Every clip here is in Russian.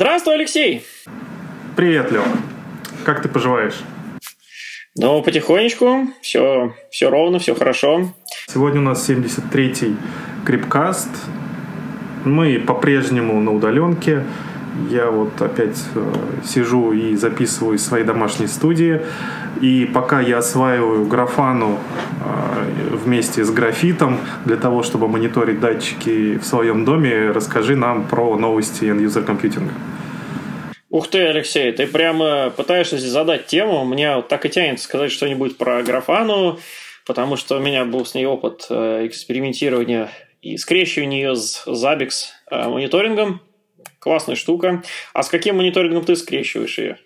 Здравствуй, Алексей! Привет, Лева. Как ты поживаешь? Ну, потихонечку, все, все ровно, все хорошо. Сегодня у нас 73-й Крипкаст. Мы по-прежнему на удаленке. Я вот опять э, сижу и записываю из своей домашней студии. И пока я осваиваю графану вместе с графитом для того, чтобы мониторить датчики в своем доме, расскажи нам про новости end-user компьютинга. Ух ты, Алексей, ты прямо пытаешься задать тему. Мне вот так и тянет сказать что-нибудь про графану, потому что у меня был с ней опыт э, экспериментирования и скрещивания ее с Zabbix э, мониторингом. Классная штука. А с каким мониторингом ты скрещиваешь ее?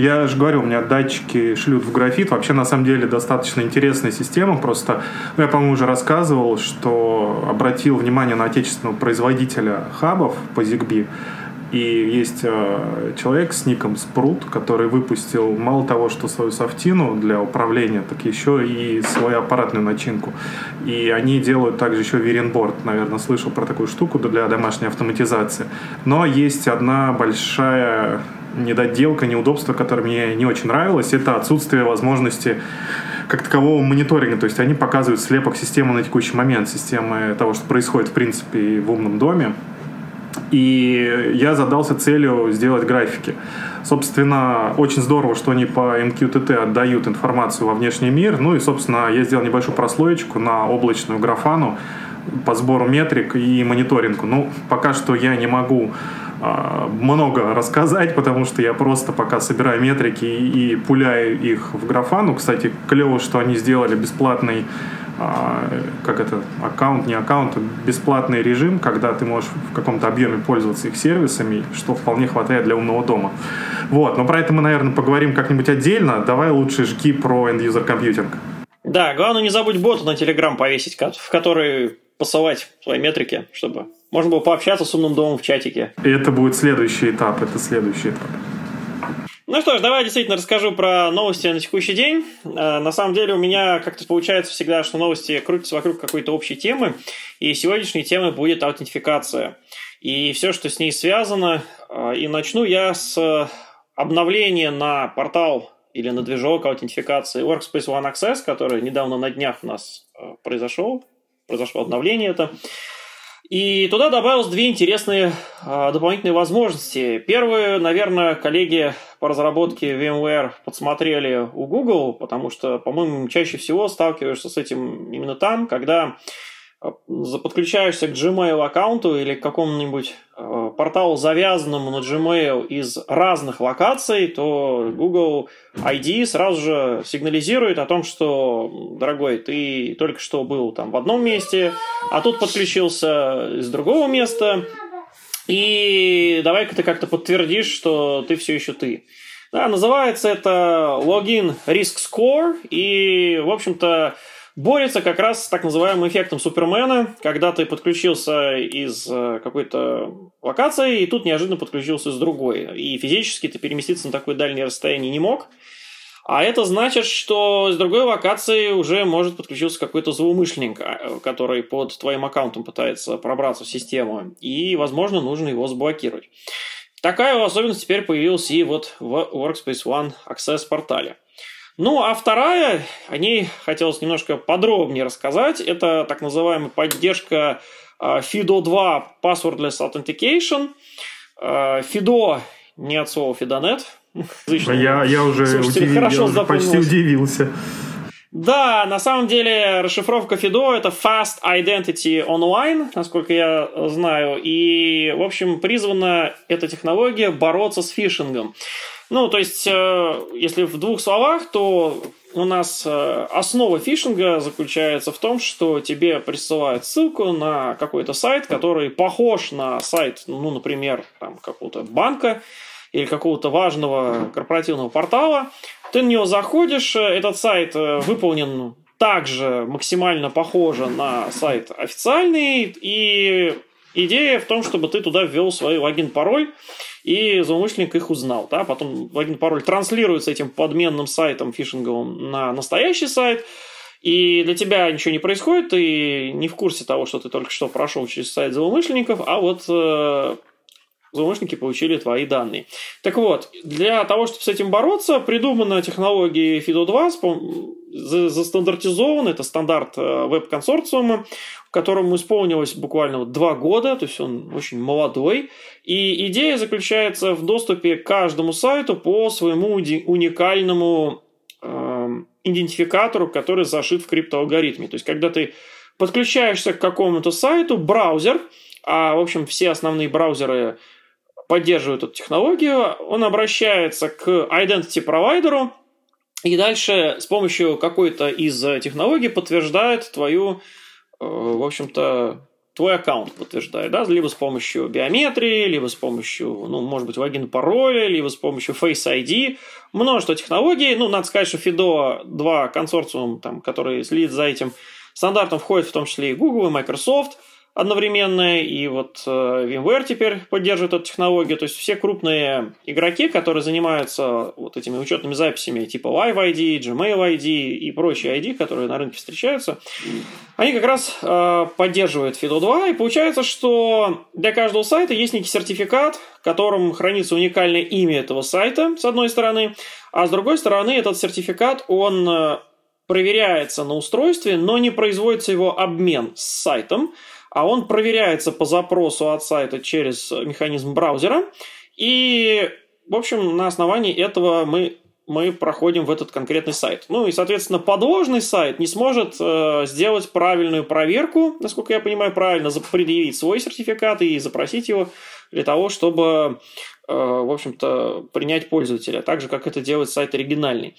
Я же говорю, у меня датчики шлют в графит. Вообще, на самом деле, достаточно интересная система. Просто, ну, я, по-моему, уже рассказывал, что обратил внимание на отечественного производителя хабов по ZigBee. И есть э, человек с ником Спрут, который выпустил мало того, что свою софтину для управления, так еще и свою аппаратную начинку. И они делают также еще Виренборд. Наверное, слышал про такую штуку для домашней автоматизации. Но есть одна большая недоделка, неудобство, которое мне не очень нравилось. Это отсутствие возможности как такового мониторинга. То есть они показывают слепок системы на текущий момент, системы того, что происходит в принципе в умном доме. И я задался целью сделать графики. Собственно, очень здорово, что они по MQTT отдают информацию во внешний мир. Ну и, собственно, я сделал небольшую прослоечку на облачную графану по сбору метрик и мониторингу. Ну, пока что я не могу много рассказать, потому что я просто пока собираю метрики и, и пуляю их в графану. Кстати, клево, что они сделали бесплатный а, как это, аккаунт, не аккаунт, а бесплатный режим, когда ты можешь в каком-то объеме пользоваться их сервисами, что вполне хватает для умного дома. Вот, но про это мы, наверное, поговорим как-нибудь отдельно. Давай лучше жги про end-user компьютинг. Да, главное не забудь боту на Telegram повесить, в который посылать свои метрики, чтобы можно было пообщаться с умным домом в чатике. И это будет следующий этап, это следующий этап. Ну что ж, давай действительно расскажу про новости на текущий день. Э, на самом деле у меня как-то получается всегда, что новости крутятся вокруг какой-то общей темы, и сегодняшней темой будет аутентификация. И все, что с ней связано. Э, и начну я с обновления на портал или на движок аутентификации Workspace ONE Access, который недавно на днях у нас э, произошел. Произошло обновление это. И туда добавилось две интересные э, дополнительные возможности. Первую, наверное, коллеги по разработке VMware подсмотрели у Google, потому что, по-моему, чаще всего сталкиваешься с этим именно там, когда подключаешься к Gmail аккаунту или к какому-нибудь э, порталу, завязанному на Gmail из разных локаций, то Google ID сразу же сигнализирует о том, что, дорогой, ты только что был там в одном месте, а тут подключился из другого места, и давай-ка ты как-то подтвердишь, что ты все еще ты. Да, называется это логин Risk Score, и, в общем-то, борется как раз с так называемым эффектом Супермена, когда ты подключился из э, какой-то локации, и тут неожиданно подключился с другой. И физически ты переместиться на такое дальнее расстояние не мог. А это значит, что с другой локации уже может подключиться какой-то злоумышленник, а, который под твоим аккаунтом пытается пробраться в систему, и, возможно, нужно его заблокировать. Такая особенность теперь появилась и вот в Workspace ONE Access портале. Ну, а вторая, о ней хотелось немножко подробнее рассказать. Это так называемая поддержка FIDO 2 Passwordless Authentication. FIDO не от слова FIDONET. Я, я уже, удивил, хорошо я уже почти удивился. Да, на самом деле расшифровка FIDO это Fast Identity Online, насколько я знаю. И, в общем, призвана эта технология бороться с фишингом. Ну, то есть, э, если в двух словах, то у нас э, основа фишинга заключается в том, что тебе присылают ссылку на какой-то сайт, который похож на сайт, ну, например, там, какого-то банка или какого-то важного корпоративного портала. Ты на него заходишь, э, этот сайт выполнен также максимально похоже на сайт официальный, и идея в том, чтобы ты туда ввел свой логин-пароль, и злоумышленник их узнал. Да? Потом логин пароль транслируется этим подменным сайтом фишинговым на настоящий сайт, и для тебя ничего не происходит, ты не в курсе того, что ты только что прошел через сайт злоумышленников, а вот э, злоумышленники получили твои данные. Так вот, для того, чтобы с этим бороться, придумана технология FIDO2, застандартизован, это стандарт э, веб-консорциума, которому исполнилось буквально два года, то есть он очень молодой. И идея заключается в доступе к каждому сайту по своему уникальному э, идентификатору, который зашит в криптоалгоритме. То есть, когда ты подключаешься к какому-то сайту, браузер, а, в общем, все основные браузеры поддерживают эту технологию, он обращается к identity провайдеру и дальше с помощью какой-то из технологий подтверждает твою, э, в общем-то, твой аккаунт подтверждает, да, либо с помощью биометрии, либо с помощью, ну, может быть, логин пароля, либо с помощью Face ID, множество технологий, ну, надо сказать, что FIDO 2 консорциум, там, который следит за этим стандартом, входит в том числе и Google, и Microsoft – одновременно, и вот э, VMware теперь поддерживает эту технологию, то есть все крупные игроки, которые занимаются вот этими учетными записями типа Live ID, Gmail ID и прочие ID, которые на рынке встречаются, они как раз э, поддерживают FIDO 2, и получается, что для каждого сайта есть некий сертификат, в котором хранится уникальное имя этого сайта, с одной стороны, а с другой стороны этот сертификат, он э, проверяется на устройстве, но не производится его обмен с сайтом, а он проверяется по запросу от сайта через механизм браузера, и, в общем, на основании этого мы мы проходим в этот конкретный сайт. Ну и, соответственно, подложный сайт не сможет э, сделать правильную проверку, насколько я понимаю, правильно предъявить свой сертификат и запросить его для того, чтобы, э, в общем-то, принять пользователя, так же, как это делает сайт оригинальный.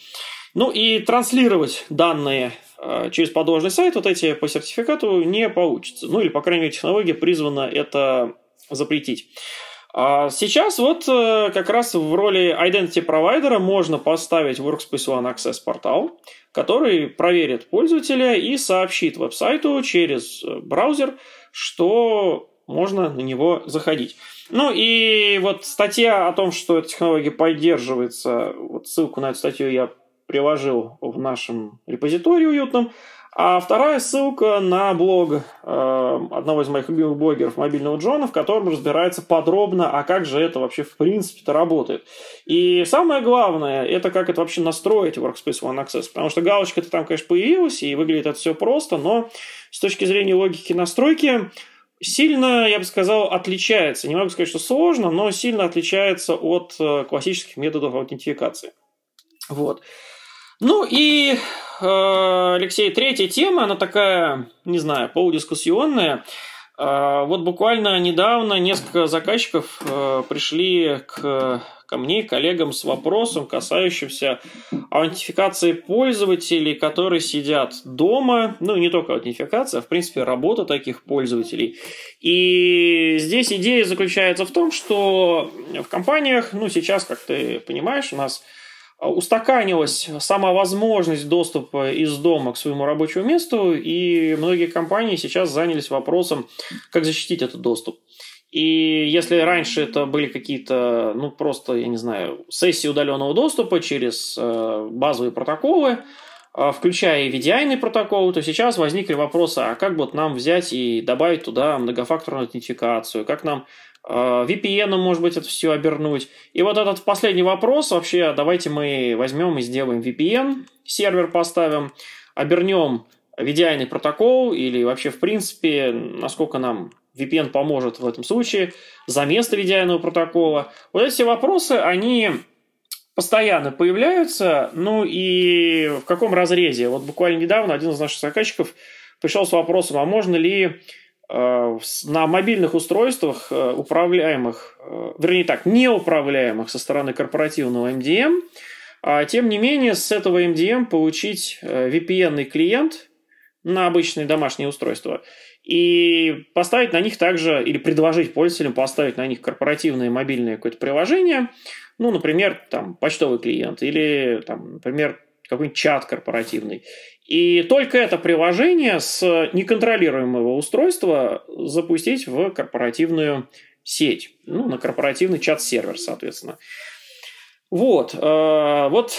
Ну и транслировать данные через подложный сайт вот эти по сертификату не получится. Ну или, по крайней мере, технология призвана это запретить. А сейчас вот э, как раз в роли identity провайдера можно поставить Workspace ONE Access портал, который проверит пользователя и сообщит веб-сайту через э, браузер, что можно на него заходить. Ну и вот статья о том, что эта технология поддерживается, вот ссылку на эту статью я приложил в нашем репозитории уютном. А вторая ссылка на блог э, одного из моих любимых блогеров мобильного Джона, в котором разбирается подробно, а как же это вообще в принципе-то работает. И самое главное, это как это вообще настроить Workspace ONE Access. Потому что галочка-то там, конечно, появилась, и выглядит это все просто, но с точки зрения логики настройки сильно, я бы сказал, отличается. Не могу сказать, что сложно, но сильно отличается от э, классических методов аутентификации. Вот. Ну и, э, Алексей, третья тема, она такая, не знаю, полудискуссионная. Э, вот буквально недавно несколько заказчиков э, пришли к, ко мне, коллегам, с вопросом, касающимся аутентификации пользователей, которые сидят дома. Ну, не только аутентификация, а, в принципе, работа таких пользователей. И здесь идея заключается в том, что в компаниях, ну, сейчас, как ты понимаешь, у нас устаканилась сама возможность доступа из дома к своему рабочему месту, и многие компании сейчас занялись вопросом, как защитить этот доступ. И если раньше это были какие-то, ну, просто, я не знаю, сессии удаленного доступа через э, базовые протоколы, э, включая и VDI протоколы, то сейчас возникли вопросы, а как вот нам взять и добавить туда многофакторную аутентификацию, как нам Э, VPN, может быть, это все обернуть. И вот этот последний вопрос, вообще, давайте мы возьмем и сделаем VPN, сервер поставим, обернем VDI протокол или вообще, в принципе, насколько нам VPN поможет в этом случае, за место VDI протокола. Вот эти вопросы, они постоянно появляются, ну и в каком разрезе? Вот буквально недавно один из наших заказчиков пришел с вопросом, а можно ли Э, на мобильных устройствах, э, управляемых, э, вернее так, неуправляемых со стороны корпоративного MDM, а тем не менее с этого MDM получить VPN клиент на обычные домашние устройства и поставить на них также, или предложить пользователям поставить на них корпоративное мобильное какое-то приложение, ну, например, там, почтовый клиент, или, там, например, какой-нибудь чат корпоративный. И только это приложение с неконтролируемого устройства запустить в корпоративную сеть, ну, на корпоративный чат-сервер, соответственно. Вот, э, вот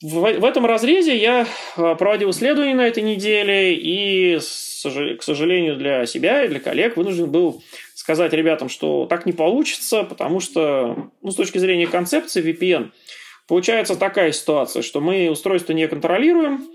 в, этом разрезе я э, проводил исследования на этой неделе и, к сожалению, для себя и для коллег вынужден был сказать ребятам, что так не получится, потому что, ну, с точки зрения концепции VPN, получается такая ситуация, что мы устройство не контролируем,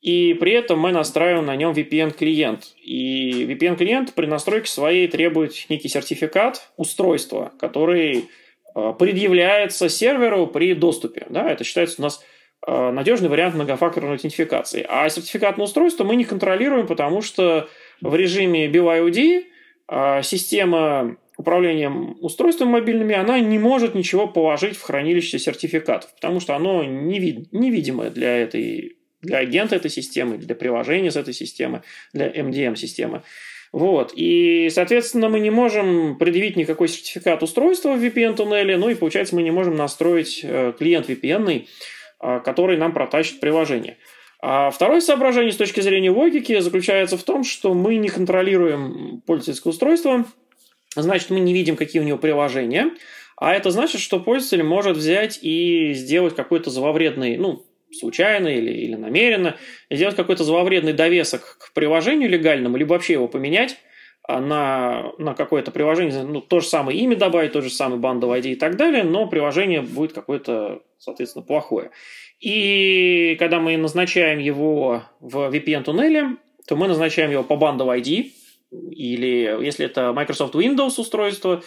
и при этом мы настраиваем на нем VPN-клиент. И VPN-клиент при настройке своей требует некий сертификат устройства, который э, предъявляется серверу при доступе. Да, это считается у нас э, надежный вариант многофакторной аутентификации. А сертификат на устройство мы не контролируем, потому что в режиме BYOD э, система управлением устройствами мобильными, она не может ничего положить в хранилище сертификатов, потому что оно невидимое для этой для агента этой системы, для приложения с этой системы, для MDM-системы. Вот. И, соответственно, мы не можем предъявить никакой сертификат устройства в VPN-туннеле, ну и, получается, мы не можем настроить э, клиент VPN, э, который нам протащит приложение. А второе соображение с точки зрения логики заключается в том, что мы не контролируем пользовательское устройство, значит, мы не видим, какие у него приложения, а это значит, что пользователь может взять и сделать какой-то зловредный, ну, случайно или, или намеренно, сделать какой-то зловредный довесок к приложению легальному, либо вообще его поменять а, на, на какое-то приложение, ну, то же самое имя добавить, тот же самый бандовый ID и так далее, но приложение будет какое-то, соответственно, плохое. И когда мы назначаем его в VPN-туннеле, то мы назначаем его по бандовой ID, или если это Microsoft Windows устройство,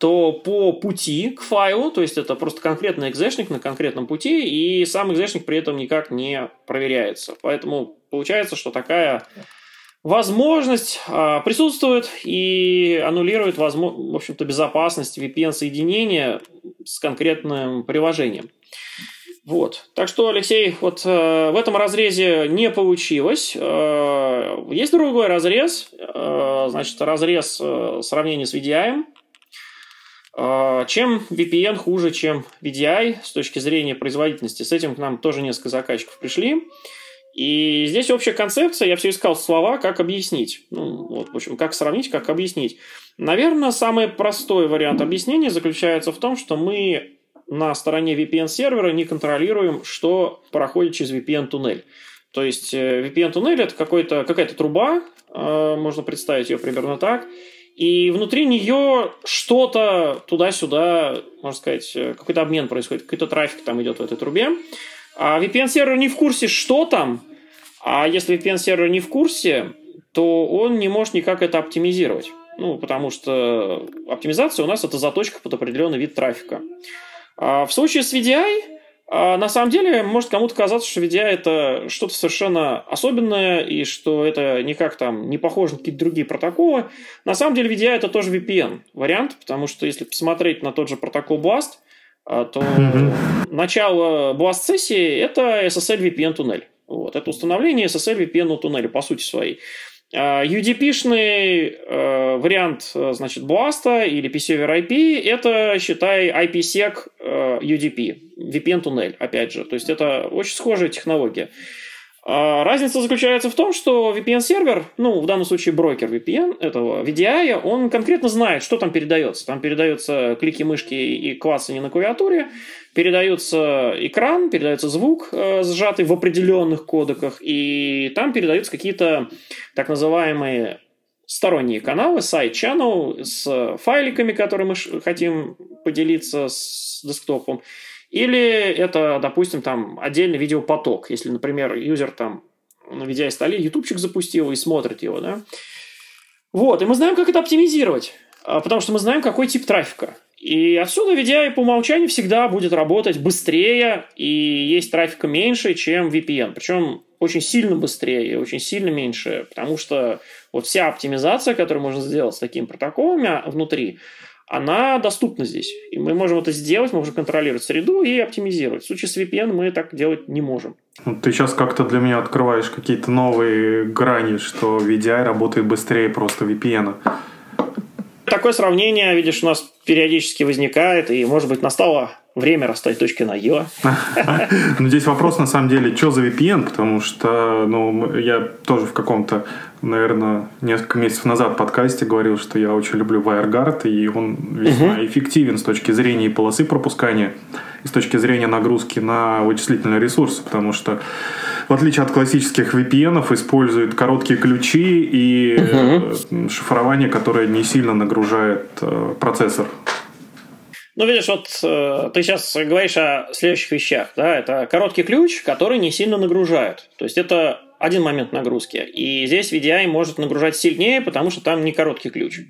то по пути к файлу, то есть это просто конкретный экзешник на конкретном пути, и сам экзешник при этом никак не проверяется. Поэтому получается, что такая возможность а, присутствует и аннулирует, возможно, в общем-то, безопасность VPN-соединения с конкретным приложением. Вот. Так что, Алексей, вот э, в этом разрезе не получилось. Э, есть другой разрез, э, значит, разрез э, сравнения с VDI. А, чем VPN хуже, чем VDI с точки зрения производительности? С этим к нам тоже несколько заказчиков пришли. И здесь общая концепция, я все искал слова, как объяснить. Ну, вот, в общем, как сравнить, как объяснить. Наверное, самый простой вариант объяснения заключается в том, что мы на стороне VPN-сервера не контролируем, что проходит через VPN-туннель. То есть э, VPN-туннель – это какая-то труба, э, можно представить ее примерно так, и внутри нее что-то туда-сюда, можно сказать, э, какой-то обмен происходит, какой-то трафик там идет в этой трубе. А VPN-сервер не в курсе, что там, а если VPN-сервер не в курсе, то он не может никак это оптимизировать. Ну, потому что оптимизация у нас это заточка под определенный вид трафика. А в случае с VDI на самом деле, может кому-то казаться, что VDI это что-то совершенно особенное, и что это никак там не похоже на какие-то другие протоколы. На самом деле VDI это тоже VPN вариант, потому что если посмотреть на тот же протокол BLAST, а, то mm-hmm. начало BLAST-сессии это SSL VPN туннель. Вот, это установление SSL VPN туннеля по сути своей. А, UDP-шный э, вариант э, значит, Blast или PC over IP – это, считай, IPsec э, UDP, VPN-туннель, опять же. То есть, это очень схожая технология. А, разница заключается в том, что VPN-сервер, ну, в данном случае брокер VPN, этого VDI, он конкретно знает, что там передается. Там передаются клики мышки и клацания на клавиатуре, передается экран, передается звук, э, сжатый в определенных кодеках, и там передаются какие-то так называемые сторонние каналы, side channel с файликами, которые мы хотим поделиться с десктопом. Или это, допустим, там отдельный видеопоток. Если, например, юзер там на видеостоле ютубчик запустил и смотрит его, да. Вот, и мы знаем, как это оптимизировать, а, потому что мы знаем, какой тип трафика. И отсюда VDI по умолчанию всегда будет работать быстрее, и есть трафика меньше, чем VPN. Причем очень сильно быстрее и очень сильно меньше, потому что вот вся оптимизация, которую можно сделать с такими протоколами внутри, она доступна здесь. И мы можем это сделать, мы можем контролировать среду и оптимизировать. В случае с VPN мы так делать не можем. Ты сейчас как-то для меня открываешь какие-то новые грани, что VDI работает быстрее просто VPN. Такое сравнение, видишь, у нас периодически возникает, и, может быть, настало время расставить точки на «ё». Ну, здесь вопрос, на самом деле, что за VPN, потому что, ну, я тоже в каком-то, наверное, несколько месяцев назад в подкасте говорил, что я очень люблю WireGuard, и он весьма эффективен с точки зрения и полосы пропускания, и с точки зрения нагрузки на вычислительные ресурсы, потому что в отличие от классических VPN, использует короткие ключи и угу. шифрование, которое не сильно нагружает э, процессор. Ну, видишь, вот э, ты сейчас говоришь о следующих вещах. Да? Это короткий ключ, который не сильно нагружает. То есть это один момент нагрузки. И здесь VDI может нагружать сильнее, потому что там не короткий ключ.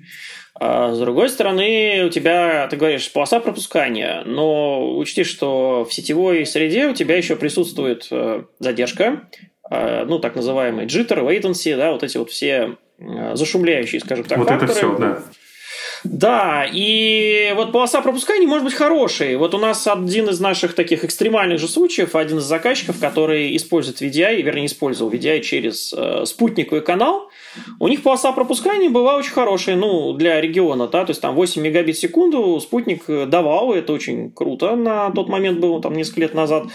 А с другой стороны, у тебя, ты говоришь, полоса пропускания, но учти, что в сетевой среде у тебя еще присутствует э, задержка, э, ну, так называемый jitter, latency, да, вот эти вот все э, зашумляющие, скажем так, вот факторы. это все, да. Да, и вот полоса пропускания может быть хорошей. Вот у нас один из наших таких экстремальных же случаев, один из заказчиков, который использует VDI, вернее, использовал VDI через э, спутниковый канал, у них полоса пропускания была очень хорошая, ну, для региона, да, то есть там 8 мегабит в секунду спутник давал, это очень круто на тот момент было, там, несколько лет назад.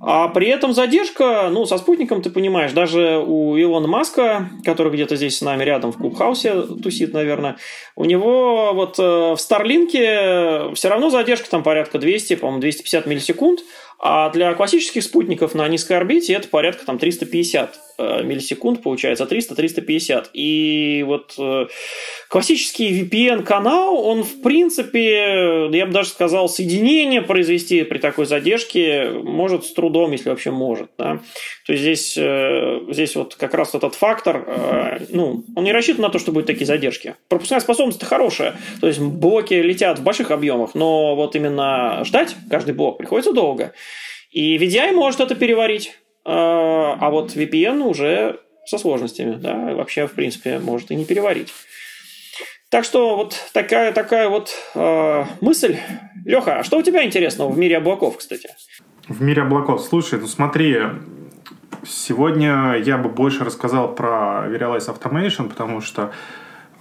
А при этом задержка, ну, со спутником, ты понимаешь, даже у Илона Маска, который где-то здесь с нами рядом в Клубхаусе тусит, наверное, у него вот э, в Старлинке все равно задержка там порядка 200, по-моему, 250 миллисекунд, а для классических спутников на низкой орбите это порядка там 350 э, миллисекунд, получается, 300-350. И вот э, классический VPN-канал, он в принципе, я бы даже сказал, соединение произвести при такой задержке может с трудом, если вообще может. Да? То есть здесь, э, здесь вот как раз этот фактор, ну, он не рассчитан на то, что будут такие задержки. Пропускная способность хорошая, то есть блоки летят в больших объемах, но вот именно ждать каждый блок приходится долго. И VDI может это переварить, э, а вот VPN уже со сложностями, да, вообще, в принципе, может и не переварить. Так что вот такая, такая вот э, мысль. Леха, а что у тебя интересного в мире облаков, кстати? В мире облаков. Слушай, ну смотри, сегодня я бы больше рассказал про Verialize Automation, потому что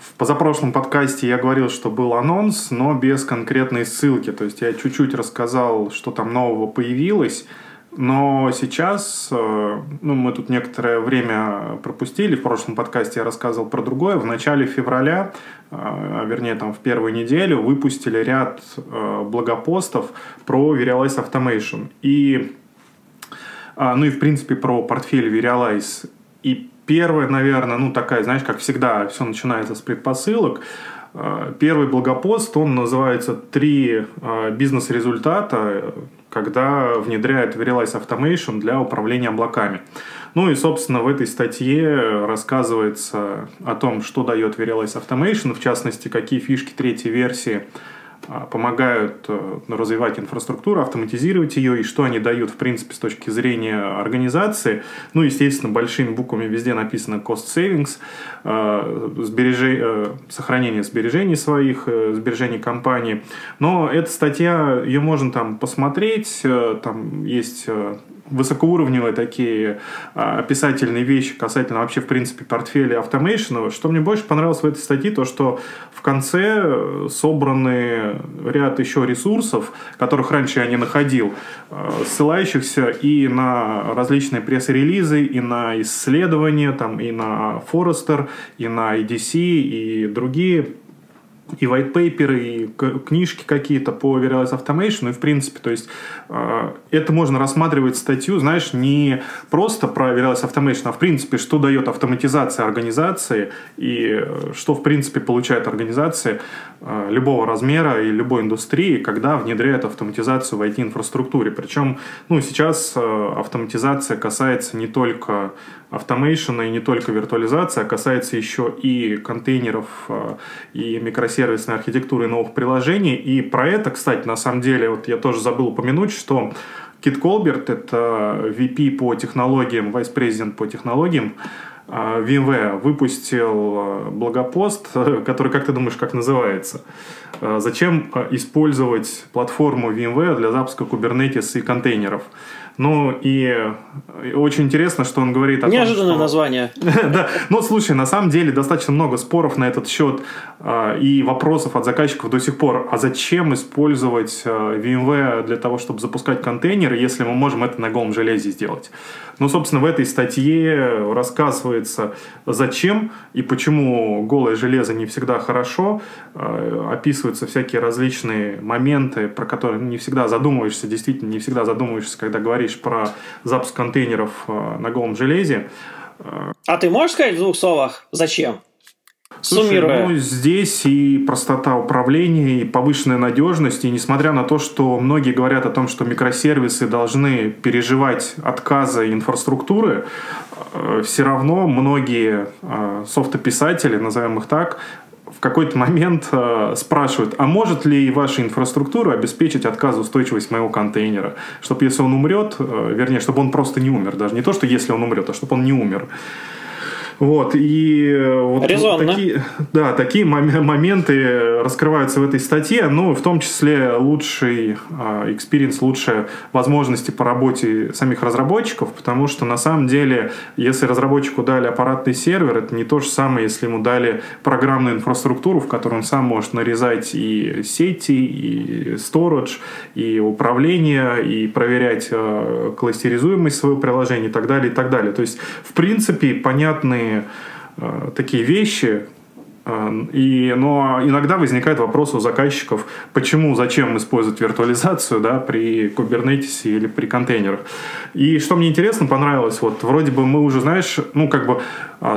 в позапрошлом подкасте я говорил, что был анонс, но без конкретной ссылки. То есть я чуть-чуть рассказал, что там нового появилось. Но сейчас, э, ну, мы тут некоторое время пропустили, в прошлом подкасте я рассказывал про другое, в начале февраля, а вернее, там в первую неделю выпустили ряд э, блогопостов про Verialize Automation. И, ну и, в принципе, про портфель Verialize. И первое, наверное, ну, такая, знаешь, как всегда, все начинается с предпосылок. Первый блогопост, он называется «Три бизнес-результата когда внедряют Verialize Automation для управления облаками. Ну и, собственно, в этой статье рассказывается о том, что дает Verialize Automation, в частности, какие фишки третьей версии помогают э, развивать инфраструктуру, автоматизировать ее, и что они дают, в принципе, с точки зрения организации. Ну, естественно, большими буквами везде написано cost savings, э, сбережи... Э, сохранение сбережений своих, сбережений компании. Но эта статья, ее можно там посмотреть, там есть высокоуровневые такие а, описательные вещи касательно вообще, в принципе, портфеля Automation. Что мне больше понравилось в этой статье, то, что в конце э, собраны ряд еще ресурсов, которых раньше я не находил, э, ссылающихся и на различные пресс-релизы, и на исследования, там, и на Forrester, и на EDC, и другие и white paper, и книжки какие-то по Verialize Automation, ну и в принципе, то есть э, это можно рассматривать статью, знаешь, не просто про Verialize Automation, а в принципе, что дает автоматизация организации и э, что в принципе получает организация э, любого размера и любой индустрии, когда внедряет автоматизацию в IT-инфраструктуре. Причем, ну, сейчас автоматизация касается не только автомейшена и не только виртуализация, а касается еще и контейнеров, и микросервисов, сервисной архитектуры новых приложений. И про это, кстати, на самом деле, вот я тоже забыл упомянуть, что Кит Колберт, это VP по технологиям, vice-президент по технологиям, а, VMware выпустил а, блогопост, который, как ты думаешь, как называется? Зачем использовать платформу VMware для запуска Kubernetes и контейнеров? Ну и очень интересно, что он говорит о Неожиданное том, что... название. да, ну слушай, на самом деле достаточно много споров на этот счет и вопросов от заказчиков до сих пор. А зачем использовать VMware для того, чтобы запускать контейнеры, если мы можем это на голом железе сделать? Ну, собственно, в этой статье рассказывается, зачем и почему голое железо не всегда хорошо. Э, описываются всякие различные моменты, про которые не всегда задумываешься, действительно, не всегда задумываешься, когда говоришь про запуск контейнеров э, на голом железе. А ты можешь сказать в двух словах, зачем? Слушай, Суммируя. Ну, здесь и простота управления, и повышенная надежность, и несмотря на то, что многие говорят о том, что микросервисы должны переживать отказы инфраструктуры, э, все равно многие э, софтописатели, назовем их так, в какой-то момент э, спрашивают, а может ли ваша инфраструктура обеспечить отказоустойчивость моего контейнера? Чтобы если он умрет, э, вернее, чтобы он просто не умер. Даже не то, что если он умрет, а чтобы он не умер. Вот, и э, вот Резонно. такие, да, такие моменты раскрываются в этой статье, ну, в том числе лучший experience, лучшие возможности по работе самих разработчиков, потому что на самом деле, если разработчику дали аппаратный сервер, это не то же самое, если ему дали программную инфраструктуру, в которой он сам может нарезать и сети, и storage, и управление, и проверять э, кластеризуемость своего приложения и так далее, и так далее. То есть, в принципе, понятные э, такие вещи, э, и, но иногда возникает вопрос у заказчиков, почему, зачем использовать виртуализацию да, при Kubernetes или при контейнерах. И что мне интересно понравилось, вот вроде бы мы уже, знаешь, ну как бы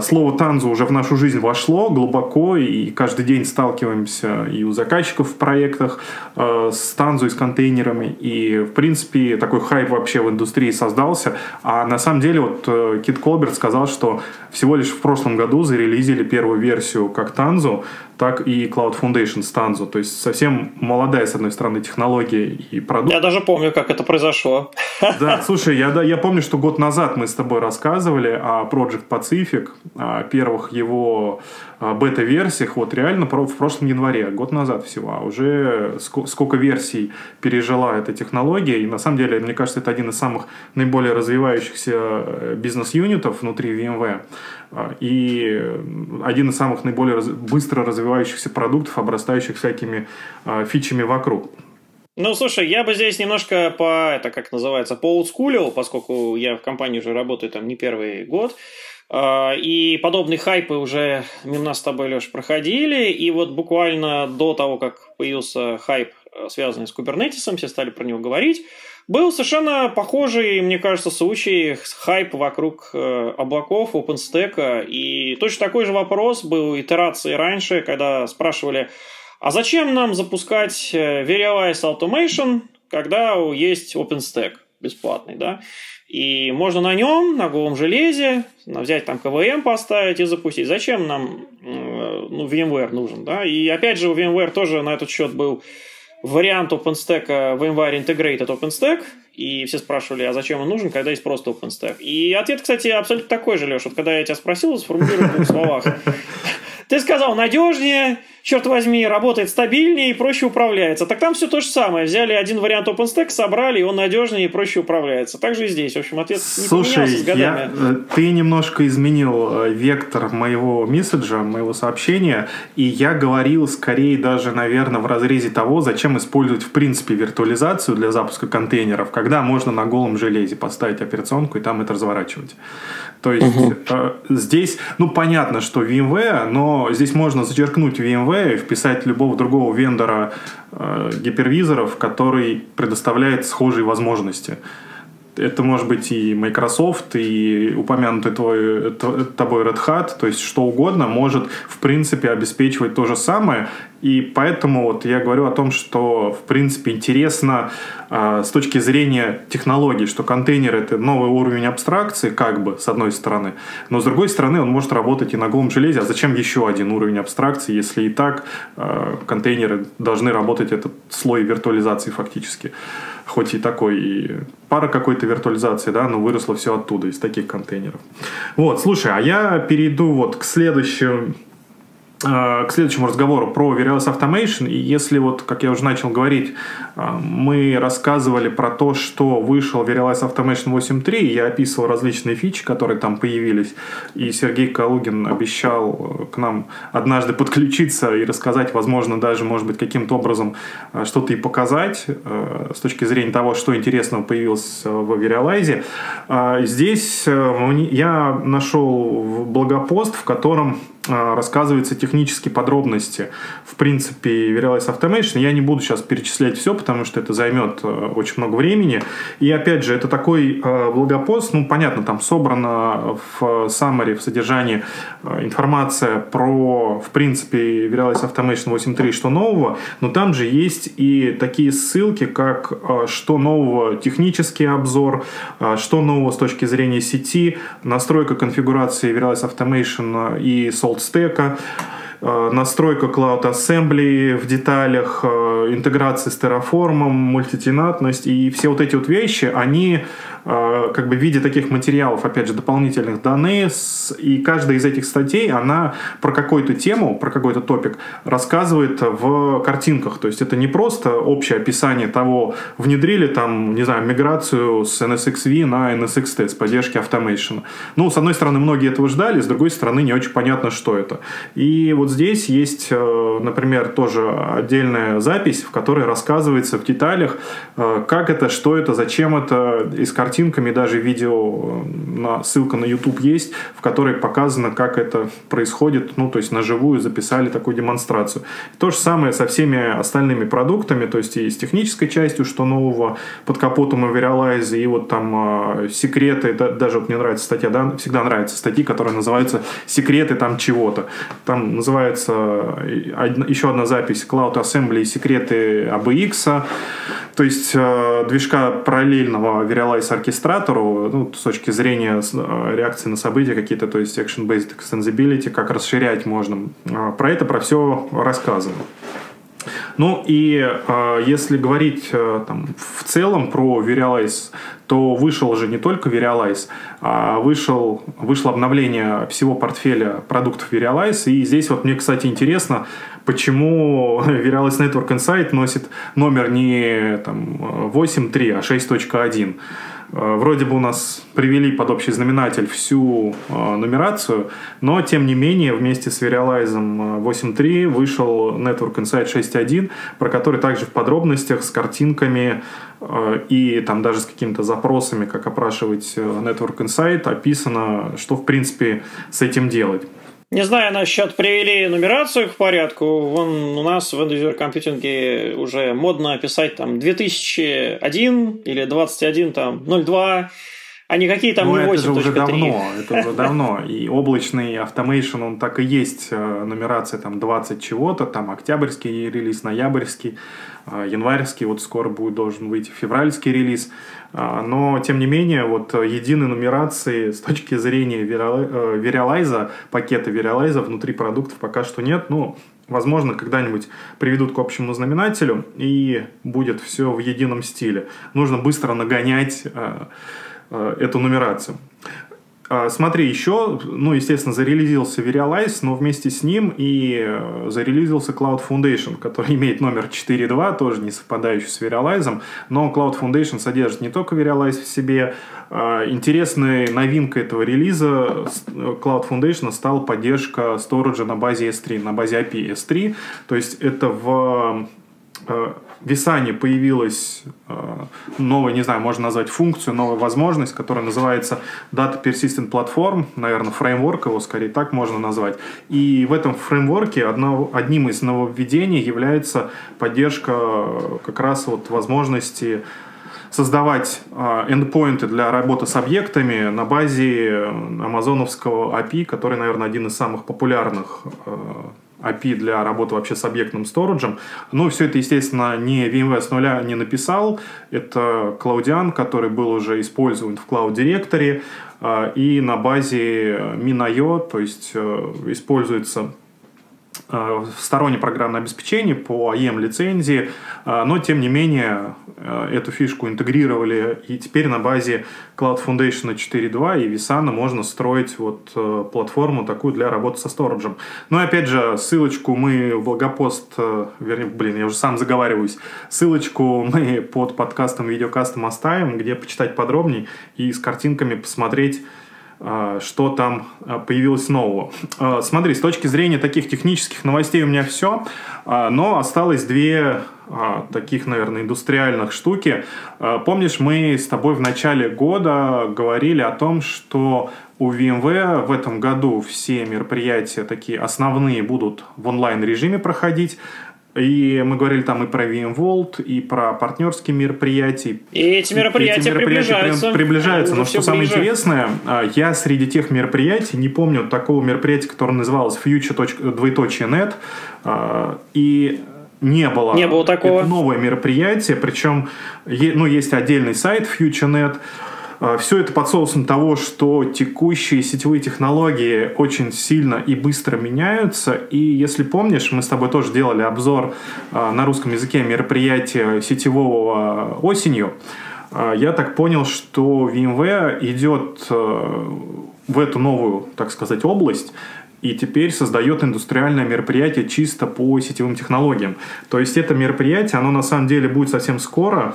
слово танзу уже в нашу жизнь вошло глубоко, и каждый день сталкиваемся и у заказчиков в проектах а, с танзу и с контейнерами, и в принципе такой хайп вообще в индустрии создался, а на самом деле вот э, Кит Колберт сказал, что всего лишь в прошлом году зарелизили первую версию как танзу, так и Cloud Foundation Stanzo. То есть совсем молодая, с одной стороны, технология и продукт. Я даже помню, как это произошло. Да, слушай, я, да, я помню, что год назад мы с тобой рассказывали о Project Pacific, о первых его бета-версиях, вот реально в прошлом январе, год назад всего, а уже сколько версий пережила эта технология, и на самом деле, мне кажется, это один из самых наиболее развивающихся э, бизнес-юнитов внутри VMware, а, и один из самых наиболее быстро развивающихся продуктов, обрастающих всякими а, фичами вокруг. Ну, слушай, я бы здесь немножко по, это как называется, по поскольку я в компании уже работаю там не первый год, а, и подобные хайпы уже мимо нас с тобой, Леш, проходили. И вот буквально до того, как появился хайп, связанный с кубернетисом, все стали про него говорить, был совершенно похожий, мне кажется, случай хайп вокруг э, облаков OpenStack. И точно такой же вопрос был итерации раньше, когда спрашивали, а зачем нам запускать э, Verialize Automation, когда есть OpenStack бесплатный, да? И можно на нем, на голом железе, взять там КВМ поставить и запустить. Зачем нам э, ну, VMware нужен? Да? И опять же, у VMware тоже на этот счет был вариант OpenStack VMware Integrated OpenStack. И все спрашивали, а зачем он нужен, когда есть просто OpenStack? И ответ, кстати, абсолютно такой же, Леша. Вот когда я тебя спросил, сформулирую в двух словах. Ты сказал, надежнее, черт возьми, работает стабильнее и проще управляется. Так там все то же самое. Взяли один вариант OpenStack, собрали, и он надежнее и проще управляется. Так же и здесь. В общем, ответ не Слушай, с годами. Я, э, ты немножко изменил э, вектор моего месседжа, моего сообщения, и я говорил скорее даже, наверное, в разрезе того, зачем использовать в принципе виртуализацию для запуска контейнеров, когда можно на голом железе поставить операционку и там это разворачивать. То есть угу. э, здесь, ну понятно, что VMware, но здесь можно зачеркнуть VMware и вписать любого другого вендора э, гипервизоров, который предоставляет схожие возможности. Это может быть и Microsoft, и упомянутый твой, тобой Red Hat, то есть что угодно может в принципе обеспечивать то же самое. И поэтому вот я говорю о том, что, в принципе, интересно э, с точки зрения технологий, что контейнер — это новый уровень абстракции, как бы, с одной стороны, но с другой стороны он может работать и на голом железе. А зачем еще один уровень абстракции, если и так э, контейнеры должны работать этот слой виртуализации фактически? Хоть и такой и пара какой-то виртуализации, да, но выросло все оттуда, из таких контейнеров. Вот, слушай, а я перейду вот к следующему к следующему разговору про Virtuous Automation. И если вот, как я уже начал говорить, э, мы рассказывали про то, что вышел Virtuous Automation 8.3, я описывал различные фичи, которые там появились, и Сергей Калугин обещал э, к нам однажды подключиться и рассказать, возможно, даже, может быть, каким-то образом что-то и показать с точки зрения того, что интересного появилось в Virtualize. Здесь я нашел блогопост, в котором а, рассказываются технические подробности. В принципе, Verialize Automation. Я не буду сейчас перечислять все, потому что это займет э, очень много времени. И опять же, это такой э, блогопост, ну, понятно, там собрана в summary, в содержании э, информация про, в принципе, Verialize Automation 8.3, что нового, но там же есть и такие ссылки, как что нового технический обзор, что нового с точки зрения сети, настройка конфигурации Verialize Automation и Salt стека, э, настройка Cloud Assembly в деталях, э, интеграция с Terraform, мультитенатность и все вот эти вот вещи, они Э, как бы в виде таких материалов, опять же, дополнительных даны, и каждая из этих статей, она про какую-то тему, про какой-то топик рассказывает в картинках, то есть это не просто общее описание того, внедрили там, не знаю, миграцию с NSXV на NSXT с поддержки Automation. Ну, с одной стороны, многие этого ждали, с другой стороны, не очень понятно, что это. И вот здесь есть, э, например, тоже отдельная запись, в которой рассказывается в деталях, э, как это, что это, зачем это, из картинки картинками, даже видео, на, ссылка на YouTube есть, в которой показано, как это происходит, ну, то есть на живую записали такую демонстрацию. То же самое со всеми остальными продуктами, то есть и с технической частью, что нового под капотом Everalize, и вот там э, секреты, да, даже вот мне нравится статья, да, всегда нравятся статьи, которые называются «Секреты там чего-то». Там называется одна, еще одна запись Cloud Assembly «Секреты ABX», то есть э, движка параллельного Verialize оркестратору, ну, с точки зрения э, реакции на события какие-то, то есть action-based extensibility, как расширять можно. Э, про это, про все рассказано. Ну и э, если говорить э, там, в целом про Verialize, то вышел же не только Verialize, а вышел, вышло обновление всего портфеля продуктов Verialize. И здесь вот мне, кстати, интересно, почему Verialize Network Insight носит номер не там, 8.3, а 6.1. Э, вроде бы у нас привели под общий знаменатель всю э, нумерацию, но тем не менее вместе с Verialize 8.3 вышел Network Insight 6.1, про который также в подробностях с картинками э, и там даже с какими-то запросами, как опрашивать Network Insight, описано, что в принципе с этим делать. Не знаю насчет привели нумерацию к порядку. Вон у нас в End компьютинге уже модно писать там 2001 или 21 там 02 а не какие там ну, не 8.3. Это же уже давно, это уже давно. И облачный автомейшн, он так и есть, э, нумерация там 20 чего-то, там октябрьский релиз, ноябрьский, э, январьский, вот скоро будет должен выйти февральский релиз. А, но, тем не менее, вот единой нумерации с точки зрения Verialize, э, пакета Verialize внутри продуктов пока что нет. Ну, возможно, когда-нибудь приведут к общему знаменателю, и будет все в едином стиле. Нужно быстро нагонять Э, эту нумерацию. А, смотри, еще, ну, естественно, зарелизился Verialize, но вместе с ним и э, зарелизился Cloud Foundation, который имеет номер 4.2, тоже не совпадающий с Verialize, но Cloud Foundation содержит не только Verialize в себе. А, интересной новинкой этого релиза Cloud Foundation стала поддержка storage на базе S3, на базе API S3, то есть это в э, в Исане появилась э, новая, не знаю, можно назвать функцию, новая возможность, которая называется Data Persistent Platform, наверное, фреймворк его скорее так можно назвать. И в этом фреймворке одно, одним из нововведений является поддержка э, как раз вот возможности создавать э, эндпоинты для работы с объектами на базе амазоновского API, который, наверное, один из самых популярных API для работы вообще с объектным сториджем. Ну, все это, естественно, не VMware с нуля не написал. Это Cloudian, который был уже использован в Cloud Directory. И на базе Min.io, то есть используется Э, стороннее программное обеспечение по AEM лицензии, э, но тем не менее э, эту фишку интегрировали, и теперь на базе Cloud Foundation 4.2 и Visana можно строить вот платформу такую для работы со сториджем. Ну и опять же, ссылочку мы в блогопост, вернее, блин, я уже сам заговариваюсь, ссылочку мы под подкастом, видеокастом оставим, где почитать подробнее и с картинками посмотреть а, что там а, появилось нового. А, смотри, с точки зрения таких технических новостей у меня все, но осталось две таких, наверное, индустриальных штуки. Помнишь, мы с тобой в начале года говорили о том, что у VMware в этом году все мероприятия такие основные будут в онлайн-режиме проходить. И мы говорили там и про VMworld, и про партнерские мероприятия. И эти мероприятия, эти мероприятия приближаются. приближаются. Но что самое интересное, а, я среди тех мероприятий не помню такого мероприятия, которое называлось future.net. А, и не было. Не было такого. Это новое мероприятие, причем ну, есть отдельный сайт FutureNet, Все это под соусом того, что текущие сетевые технологии очень сильно и быстро меняются. И если помнишь, мы с тобой тоже делали обзор а, на русском языке мероприятия сетевого осенью. А, я так понял, что VMware идет в эту новую, так сказать, область, и теперь создает индустриальное мероприятие чисто по сетевым технологиям. То есть это мероприятие, оно на самом деле будет совсем скоро.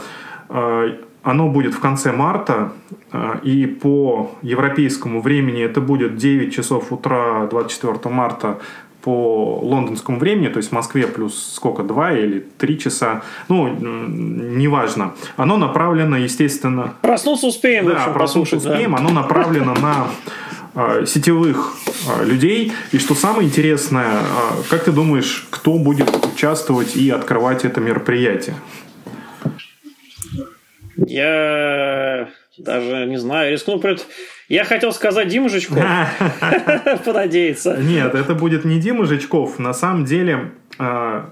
Оно будет в конце марта, а, и по европейскому времени это будет 9 часов утра 24 марта по лондонскому времени, то есть в Москве плюс сколько, 2 или 3 часа, ну, неважно. Оно направлено, естественно... Проснуться успеем, да, в общем, проснуться успеем. Да. Оно направлено на а, сетевых а, людей. И что самое интересное, как ты думаешь, кто будет участвовать и открывать это мероприятие? Я даже не знаю, рискну пред... Я хотел сказать Дима Жичков. Понадеяться. Нет, это будет не Дима Жичков. На самом деле, а,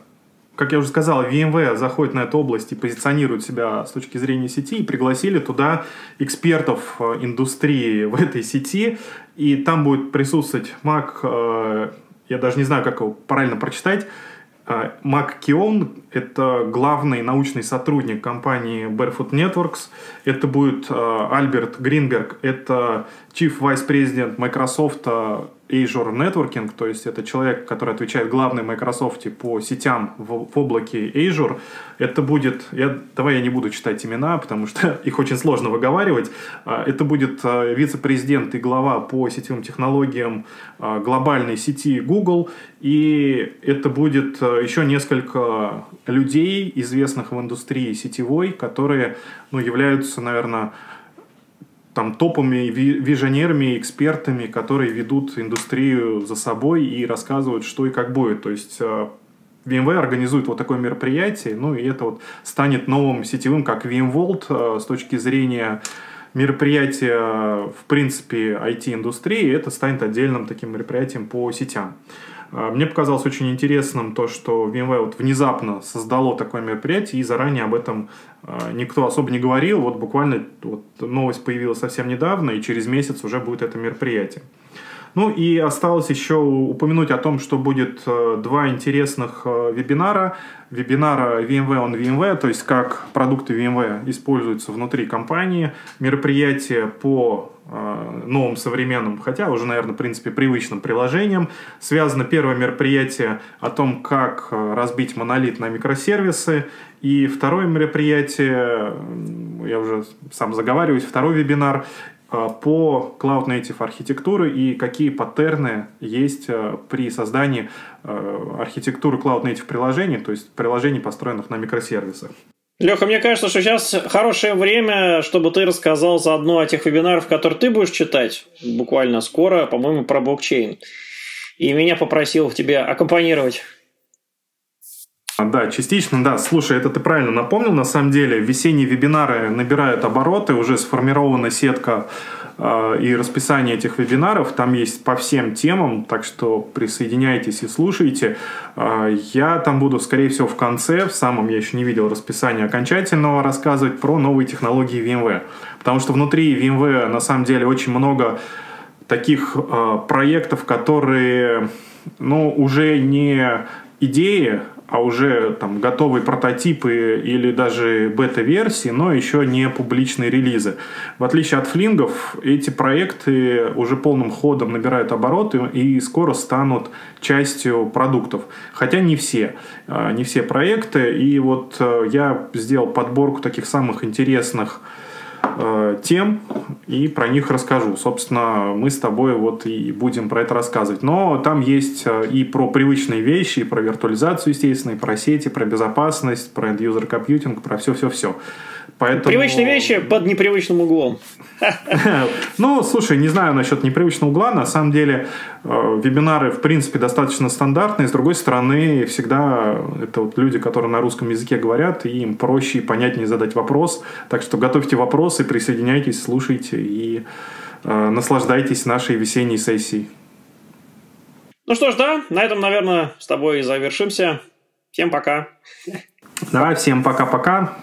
как я уже сказал, VMware заходит на эту область и позиционирует себя с точки зрения сети, и пригласили туда экспертов а, индустрии в этой сети, и там будет присутствовать Мак, а, я даже не знаю, как его правильно прочитать, Мак Кион – это главный научный сотрудник компании Barefoot Networks. Это будет а, Альберт Гринберг, это Chief Vice President Microsoft Azure Networking, то есть это человек, который отвечает главной Microsoft по сетям в, в облаке Azure. Это будет, я, давай я не буду читать имена, потому что их очень сложно выговаривать. А, это будет вице-президент и глава по сетевым технологиям глобальной сети Google. И это будет еще несколько людей, известных в индустрии сетевой, которые ну, являются, наверное, там топовыми виженерами, экспертами, которые ведут индустрию за собой и рассказывают, что и как будет. То есть э, VMware организует вот такое мероприятие, ну и это вот станет новым сетевым, как VMworld э, с точки зрения мероприятия, в принципе, IT-индустрии, это станет отдельным таким мероприятием по сетям. А, мне показалось очень интересным то, что VMware вот внезапно создало такое мероприятие, и заранее об этом а, никто особо не говорил. Вот буквально вот новость появилась совсем недавно, и через месяц уже будет это мероприятие. Ну и осталось еще упомянуть о том, что будет э, два интересных э, вебинара. Вебинара VMware on VMware, то есть как продукты VMware используются внутри компании. Мероприятие по новым современным, хотя уже, наверное, в принципе, привычным приложениям. Связано первое мероприятие о том, как разбить монолит на микросервисы. И второе мероприятие, я уже сам заговариваюсь, второй вебинар а, по Cloud Native архитектуры и какие паттерны есть при создании архитектуры Cloud Native приложений, то есть приложений, построенных на микросервисах. Леха, мне кажется, что сейчас хорошее время, чтобы ты рассказал заодно о тех вебинарах, которые ты будешь читать буквально скоро, по-моему, про блокчейн. И меня попросил тебе аккомпанировать. Да, частично, да. Слушай, это ты правильно напомнил. На самом деле, весенние вебинары набирают обороты, уже сформирована сетка и расписание этих вебинаров. Там есть по всем темам, так что присоединяйтесь и слушайте. Э, я там буду, скорее всего, в конце, в самом, я еще не видел расписания окончательного, рассказывать про новые технологии VMware. Потому что внутри VMware на самом деле очень много таких э, проектов, которые ну, уже не идеи, а уже там готовые прототипы или даже бета-версии, но еще не публичные релизы. В отличие от флингов, эти проекты уже полным ходом набирают обороты и скоро станут частью продуктов. Хотя не все. А, не все проекты. И вот э, я сделал подборку таких самых интересных э, тем и про них расскажу. Собственно, мы с тобой вот и будем про это рассказывать. Но там есть э, и про привычные вещи, и про виртуализацию, естественно, и про сети, про безопасность, про end-user компьютинг, про все-все-все. Поэтому... Привычные вещи под непривычным углом. Ну, слушай, не знаю насчет непривычного угла. На самом деле, э, вебинары, в принципе, достаточно стандартные. С другой стороны, всегда это вот люди, которые на русском языке говорят, и им проще и понятнее задать вопрос. Так что готовьте вопросы, присоединяйтесь, слушайте и э, наслаждайтесь нашей весенней сессией. Ну что ж, да, на этом, наверное, с тобой завершимся. Всем пока. Давай, всем пока-пока.